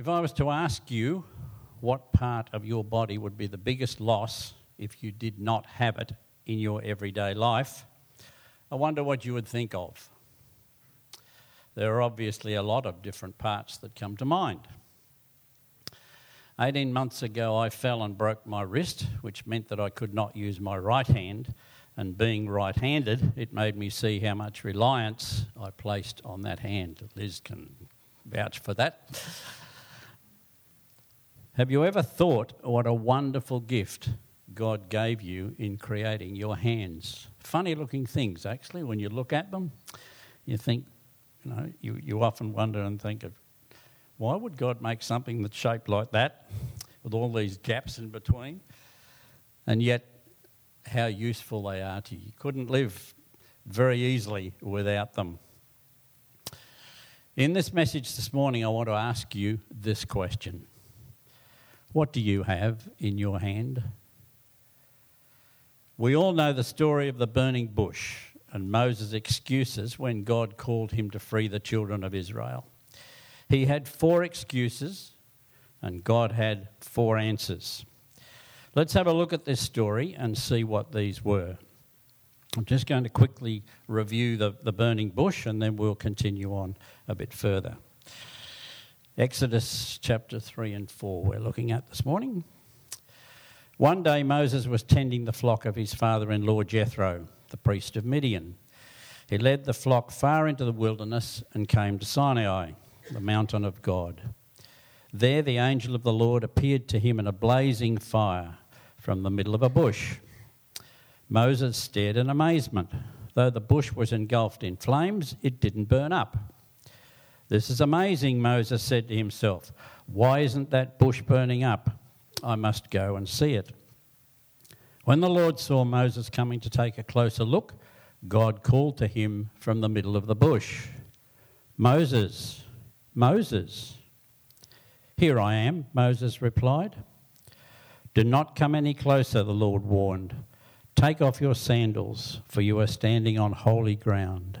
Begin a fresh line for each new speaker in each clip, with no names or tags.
If I was to ask you what part of your body would be the biggest loss if you did not have it in your everyday life, I wonder what you would think of. There are obviously a lot of different parts that come to mind. 18 months ago, I fell and broke my wrist, which meant that I could not use my right hand. And being right handed, it made me see how much reliance I placed on that hand. Liz can vouch for that. Have you ever thought what a wonderful gift God gave you in creating your hands? Funny looking things, actually, when you look at them. You think, you know, you, you often wonder and think of why would God make something that's shaped like that with all these gaps in between? And yet, how useful they are to you. You couldn't live very easily without them. In this message this morning, I want to ask you this question what do you have in your hand? We all know the story of the burning bush and Moses' excuses when God called him to free the children of Israel. He had four excuses, and God had four answers. Let's have a look at this story and see what these were. I'm just going to quickly review the, the burning bush and then we'll continue on a bit further. Exodus chapter 3 and 4, we're looking at this morning. One day Moses was tending the flock of his father in law Jethro, the priest of Midian. He led the flock far into the wilderness and came to Sinai, the mountain of God. There the angel of the Lord appeared to him in a blazing fire from the middle of a bush. Moses stared in amazement. Though the bush was engulfed in flames, it didn't burn up. This is amazing, Moses said to himself. Why isn't that bush burning up? I must go and see it. When the Lord saw Moses coming to take a closer look, God called to him from the middle of the bush Moses, Moses. Here I am, Moses replied. Do not come any closer, the Lord warned. Take off your sandals, for you are standing on holy ground.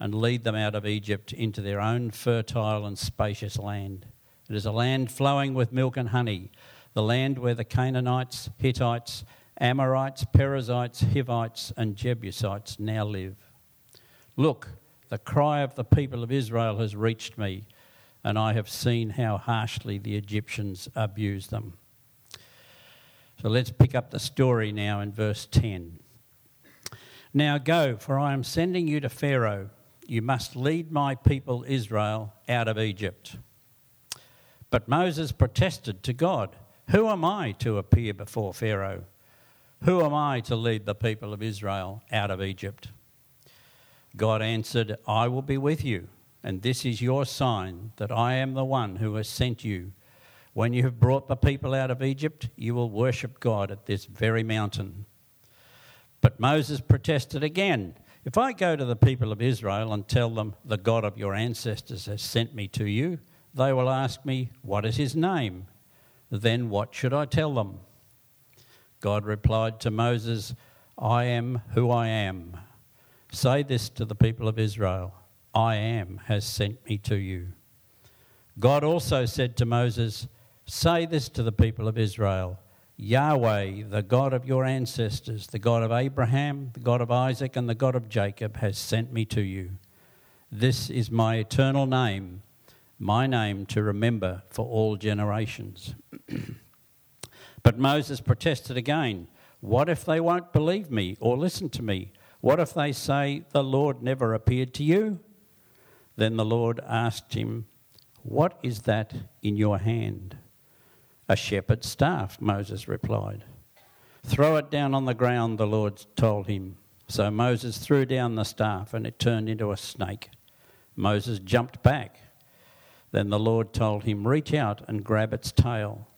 and lead them out of Egypt into their own fertile and spacious land. It is a land flowing with milk and honey, the land where the Canaanites, Hittites, Amorites, Perizzites, Hivites, and Jebusites now live. Look, the cry of the people of Israel has reached me, and I have seen how harshly the Egyptians abuse them. So let's pick up the story now in verse 10. Now go, for I am sending you to Pharaoh you must lead my people Israel out of Egypt. But Moses protested to God, Who am I to appear before Pharaoh? Who am I to lead the people of Israel out of Egypt? God answered, I will be with you, and this is your sign that I am the one who has sent you. When you have brought the people out of Egypt, you will worship God at this very mountain. But Moses protested again. If I go to the people of Israel and tell them, The God of your ancestors has sent me to you, they will ask me, What is his name? Then what should I tell them? God replied to Moses, I am who I am. Say this to the people of Israel I am has sent me to you. God also said to Moses, Say this to the people of Israel Yahweh, the God of your ancestors, the God of Abraham, the God of Isaac, and the God of Jacob, has sent me to you. This is my eternal name, my name to remember for all generations. but Moses protested again What if they won't believe me or listen to me? What if they say, The Lord never appeared to you? Then the Lord asked him, What is that in your hand? A shepherd's staff, Moses replied. Throw it down on the ground, the Lord told him. So Moses threw down the staff and it turned into a snake. Moses jumped back. Then the Lord told him, Reach out and grab its tail.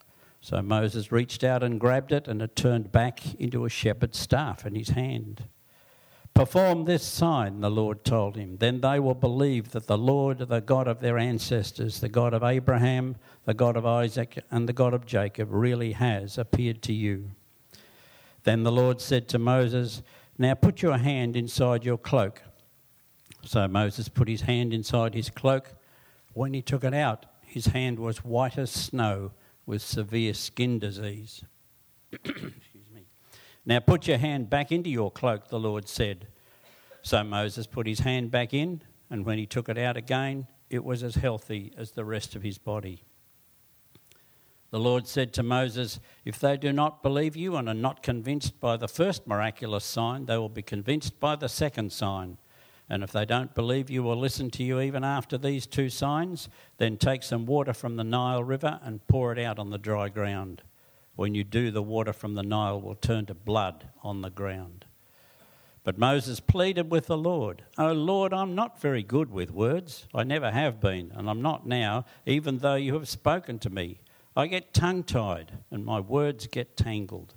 So Moses reached out and grabbed it, and it turned back into a shepherd's staff in his hand. Perform this sign, the Lord told him. Then they will believe that the Lord, the God of their ancestors, the God of Abraham, the God of Isaac, and the God of Jacob, really has appeared to you. Then the Lord said to Moses, Now put your hand inside your cloak. So Moses put his hand inside his cloak. When he took it out, his hand was white as snow with severe skin disease. Now put your hand back into your cloak, the Lord said. So Moses put his hand back in, and when he took it out again, it was as healthy as the rest of his body. The Lord said to Moses, If they do not believe you and are not convinced by the first miraculous sign, they will be convinced by the second sign. And if they don't believe you or listen to you even after these two signs, then take some water from the Nile River and pour it out on the dry ground. When you do, the water from the Nile will turn to blood on the ground. But Moses pleaded with the Lord, Oh Lord, I'm not very good with words. I never have been, and I'm not now, even though you have spoken to me. I get tongue tied, and my words get tangled.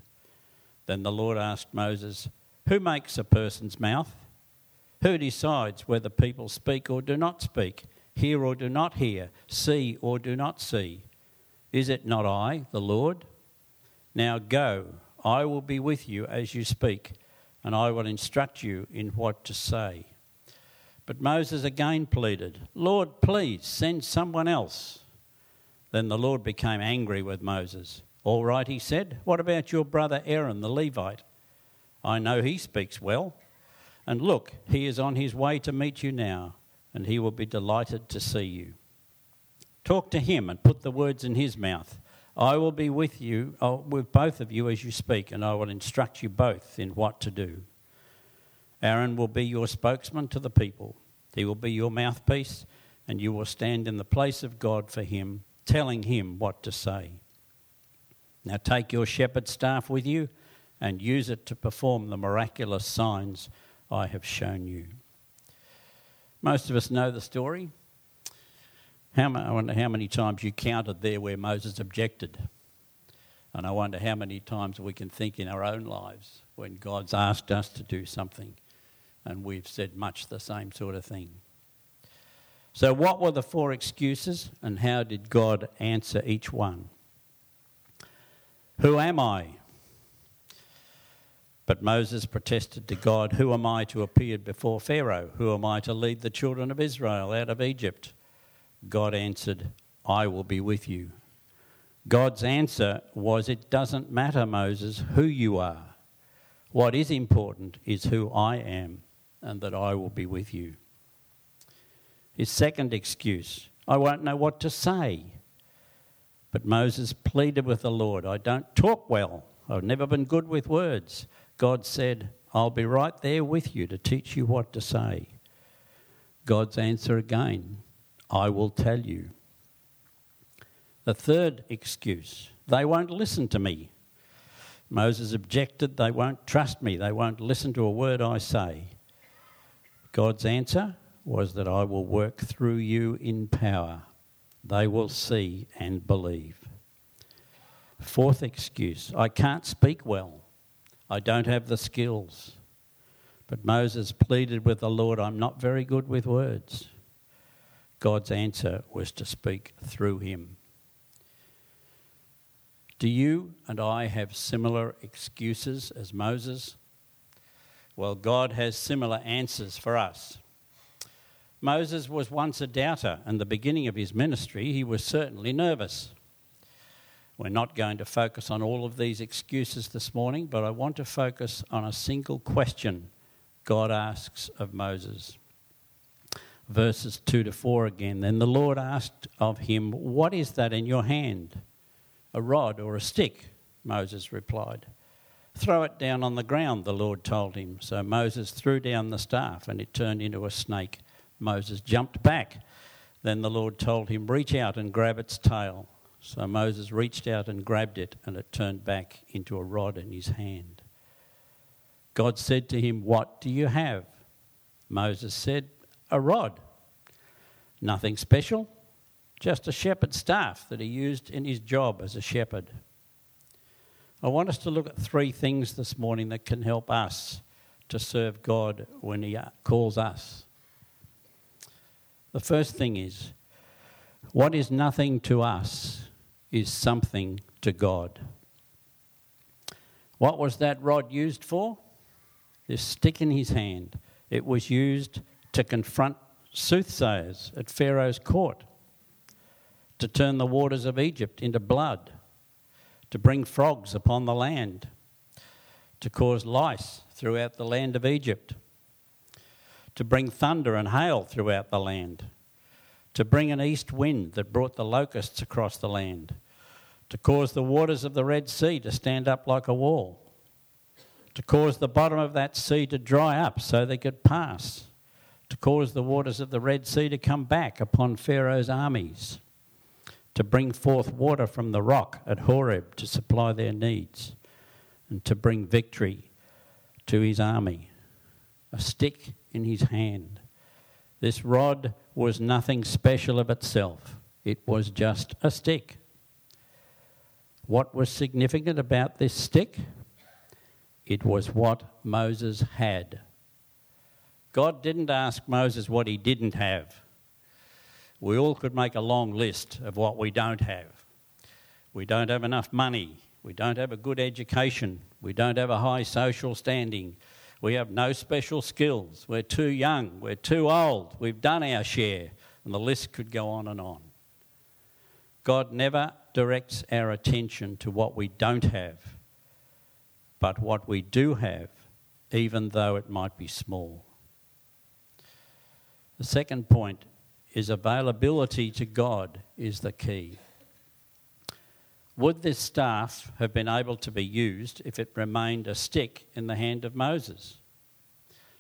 Then the Lord asked Moses, Who makes a person's mouth? Who decides whether people speak or do not speak, hear or do not hear, see or do not see? Is it not I, the Lord? Now go, I will be with you as you speak, and I will instruct you in what to say. But Moses again pleaded, Lord, please send someone else. Then the Lord became angry with Moses. All right, he said, what about your brother Aaron the Levite? I know he speaks well. And look, he is on his way to meet you now, and he will be delighted to see you. Talk to him and put the words in his mouth I will be with you, uh, with both of you as you speak, and I will instruct you both in what to do. Aaron will be your spokesman to the people. He will be your mouthpiece, and you will stand in the place of God for him, telling him what to say. Now take your shepherd's staff with you and use it to perform the miraculous signs I have shown you. Most of us know the story. How, I wonder how many times you counted there where Moses objected. And I wonder how many times we can think in our own lives when God's asked us to do something and we've said much the same sort of thing. So, what were the four excuses and how did God answer each one? Who am I? But Moses protested to God, Who am I to appear before Pharaoh? Who am I to lead the children of Israel out of Egypt? God answered, I will be with you. God's answer was, It doesn't matter, Moses, who you are. What is important is who I am and that I will be with you. His second excuse, I won't know what to say. But Moses pleaded with the Lord, I don't talk well. I've never been good with words. God said, I'll be right there with you to teach you what to say. God's answer again, I will tell you. The third excuse they won't listen to me. Moses objected, they won't trust me, they won't listen to a word I say. God's answer was that I will work through you in power. They will see and believe. Fourth excuse I can't speak well, I don't have the skills. But Moses pleaded with the Lord, I'm not very good with words. God's answer was to speak through him. Do you and I have similar excuses as Moses? Well, God has similar answers for us. Moses was once a doubter. and the beginning of his ministry, he was certainly nervous. We're not going to focus on all of these excuses this morning, but I want to focus on a single question God asks of Moses verses 2 to 4 again. Then the Lord asked of him, What is that in your hand? A rod or a stick? Moses replied. Throw it down on the ground, the Lord told him. So Moses threw down the staff and it turned into a snake. Moses jumped back. Then the Lord told him, Reach out and grab its tail. So Moses reached out and grabbed it, and it turned back into a rod in his hand. God said to him, What do you have? Moses said, a rod. Nothing special, just a shepherd's staff that he used in his job as a shepherd. I want us to look at three things this morning that can help us to serve God when he calls us. The first thing is what is nothing to us is something to God. What was that rod used for? This stick in his hand. It was used to confront soothsayers at Pharaoh's court, to turn the waters of Egypt into blood, to bring frogs upon the land, to cause lice throughout the land of Egypt, to bring thunder and hail throughout the land, to bring an east wind that brought the locusts across the land, to cause the waters of the Red Sea to stand up like a wall, to cause the bottom of that sea to dry up so they could pass, to cause the waters of the Red Sea to come back upon Pharaoh's armies, to bring forth water from the rock at Horeb to supply their needs, and to bring victory to his army. A stick in his hand. This rod was nothing special of itself, it was just a stick. What was significant about this stick? It was what Moses had. God didn't ask Moses what he didn't have. We all could make a long list of what we don't have. We don't have enough money. We don't have a good education. We don't have a high social standing. We have no special skills. We're too young. We're too old. We've done our share. And the list could go on and on. God never directs our attention to what we don't have, but what we do have, even though it might be small. The second point is availability to God is the key. Would this staff have been able to be used if it remained a stick in the hand of Moses?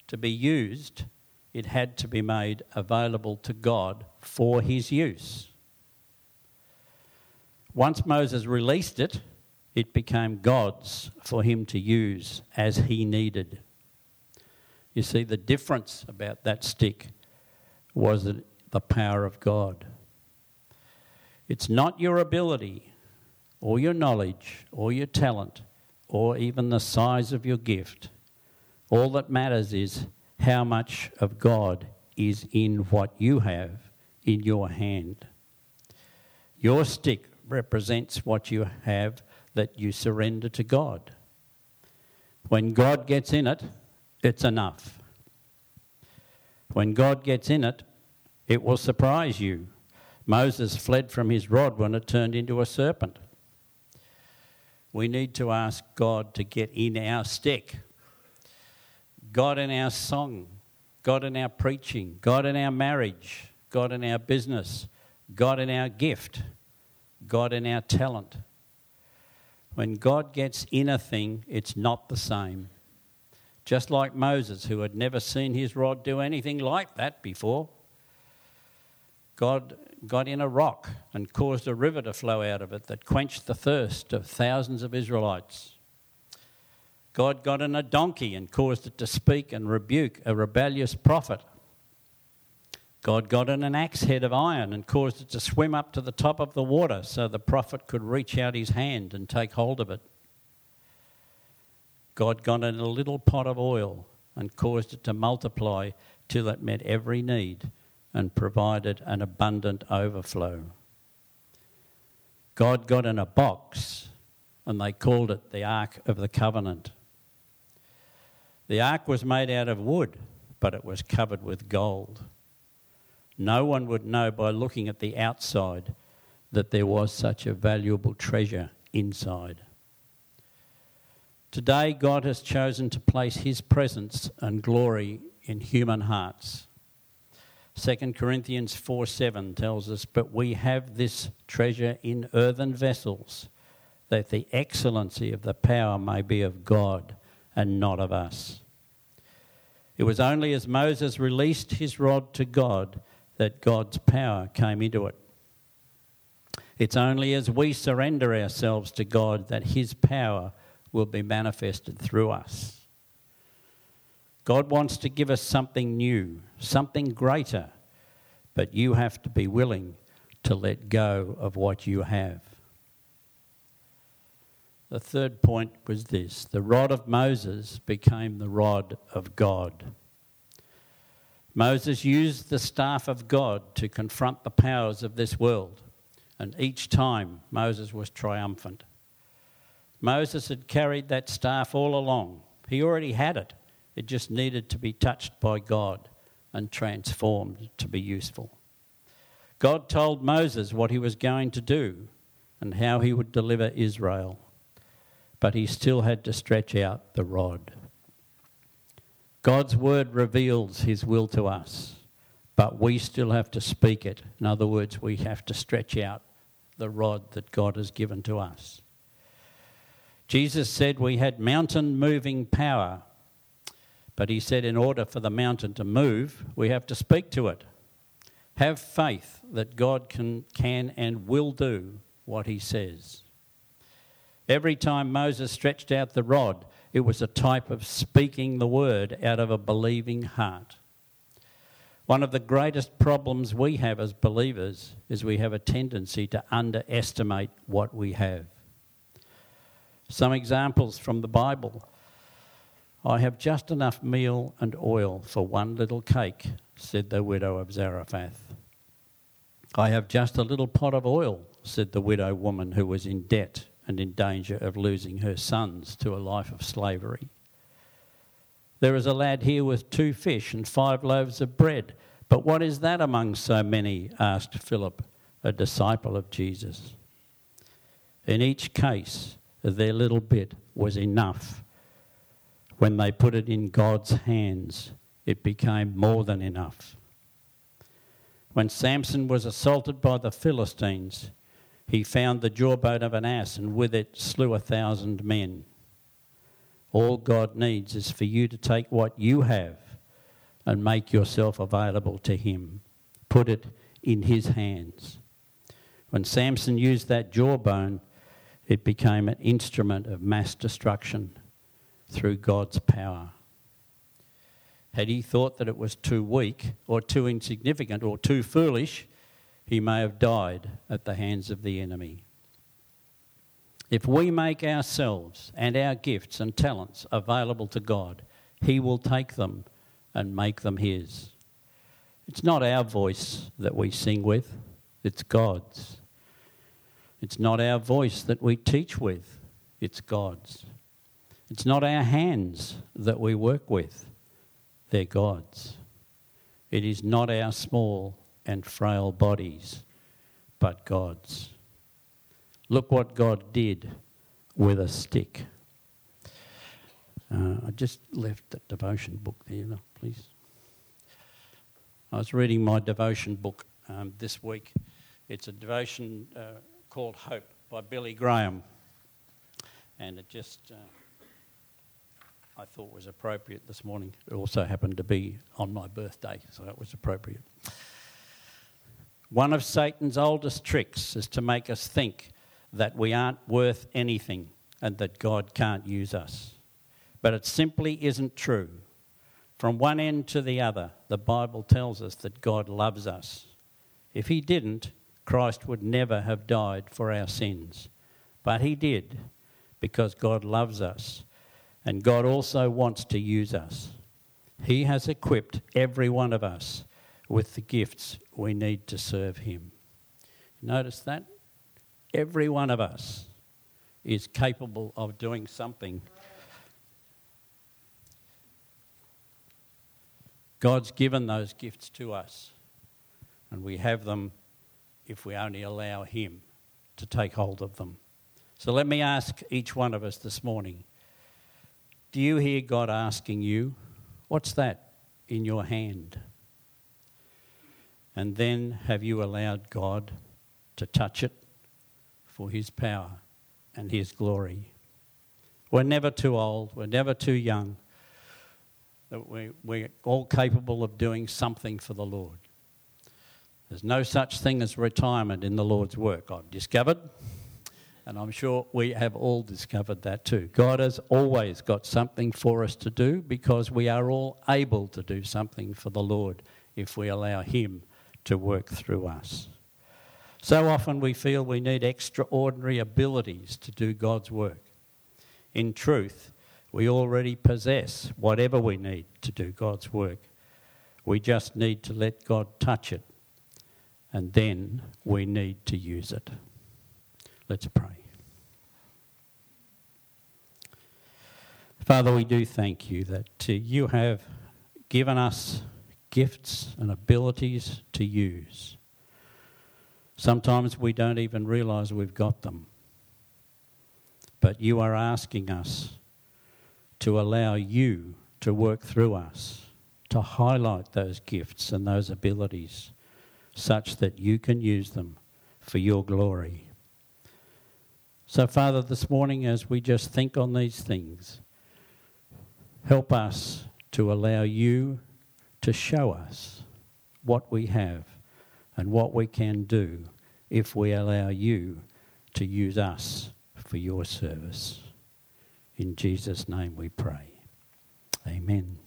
To be used, it had to be made available to God for his use. Once Moses released it, it became God's for him to use as he needed. You see, the difference about that stick was the power of God. It's not your ability or your knowledge or your talent or even the size of your gift. All that matters is how much of God is in what you have in your hand. Your stick represents what you have that you surrender to God. When God gets in it, it's enough. When God gets in it, it will surprise you. Moses fled from his rod when it turned into a serpent. We need to ask God to get in our stick. God in our song, God in our preaching, God in our marriage, God in our business, God in our gift. God in our talent. When God gets in a thing, it's not the same. Just like Moses, who had never seen his rod do anything like that before. God got in a rock and caused a river to flow out of it that quenched the thirst of thousands of Israelites. God got in a donkey and caused it to speak and rebuke a rebellious prophet. God got in an axe head of iron and caused it to swim up to the top of the water so the prophet could reach out his hand and take hold of it. God got in a little pot of oil and caused it to multiply till it met every need and provided an abundant overflow. God got in a box and they called it the Ark of the Covenant. The ark was made out of wood, but it was covered with gold. No one would know by looking at the outside that there was such a valuable treasure inside. Today, God has chosen to place His presence and glory in human hearts. 2 Corinthians 4 7 tells us, But we have this treasure in earthen vessels, that the excellency of the power may be of God and not of us. It was only as Moses released his rod to God that God's power came into it. It's only as we surrender ourselves to God that His power will be manifested through us. God wants to give us something new, something greater, but you have to be willing to let go of what you have. The third point was this the rod of Moses became the rod of God. Moses used the staff of God to confront the powers of this world, and each time Moses was triumphant. Moses had carried that staff all along. He already had it, it just needed to be touched by God and transformed to be useful. God told Moses what he was going to do and how he would deliver Israel but he still had to stretch out the rod. God's word reveals his will to us, but we still have to speak it. In other words, we have to stretch out the rod that God has given to us. Jesus said we had mountain moving power, but he said in order for the mountain to move, we have to speak to it. Have faith that God can, can and will do what he says. Every time Moses stretched out the rod, it was a type of speaking the word out of a believing heart. One of the greatest problems we have as believers is we have a tendency to underestimate what we have. Some examples from the Bible. I have just enough meal and oil for one little cake, said the widow of Zarephath. I have just a little pot of oil, said the widow woman who was in debt and in danger of losing her sons to a life of slavery. There is a lad here with two fish and five loaves of bread. But what is that among so many? asked Philip, a disciple of Jesus. In each case, their little bit was enough. When they put it in God's hands, it became more than enough. When Samson was assaulted by the Philistines, he found the jawbone of an ass and with it slew a thousand men. All God needs is for you to take what you have and make yourself available to Him. Put it in His hands. When Samson used that jawbone, it became an instrument of mass destruction through God's power. Had he thought that it was too weak or too insignificant or too foolish, he may have died at the hands of the enemy. If we make ourselves and our gifts and talents available to God, He will take them and make them His. It's not our voice that we sing with, it's God's. It's not our voice that we teach with, it's God's. It's not our hands that we work with, they're God's. It is not our small and frail bodies, but God's. Look what God did with a stick. Uh, I just left the devotion book there, please. I was reading my devotion book um, this week. It's a devotion uh, called Hope by Billy Graham. And it just, uh, I thought was appropriate this morning. It also happened to be on my birthday, so it was appropriate. One of Satan's oldest tricks is to make us think that we aren't worth anything and that God can't use us. But it simply isn't true. From one end to the other, the Bible tells us that God loves us. If He didn't, Christ would never have died for our sins. But He did because God loves us and God also wants to use us. He has equipped every one of us with the gifts we need to serve Him. Notice that? Every one of us is capable of doing something. God's given those gifts to us, and we have them if we only allow Him to take hold of them. So let me ask each one of us this morning do you hear God asking you, What's that in your hand? And then have you allowed God to touch it for His power and His glory? We're never too old, we're never too young. That we, we're all capable of doing something for the Lord. There's no such thing as retirement in the Lord's work, I've discovered. And I'm sure we have all discovered that too. God has always got something for us to do because we are all able to do something for the Lord if we allow Him to work through us. So often we feel we need extraordinary abilities to do God's work. In truth, we already possess whatever we need to do God's work. We just need to let God touch it, and then we need to use it. Let's pray. Father, we do thank you that uh, you have given us gifts and abilities to use. Sometimes we don't even realise we've got them. But you are asking us to allow you to work through us, to highlight those gifts and those abilities such that you can use them for your glory. So, Father, this morning as we just think on these things, help us to allow you to show us what we have and what we can do if we allow you to use us for your service. In Jesus' name we pray. Amen.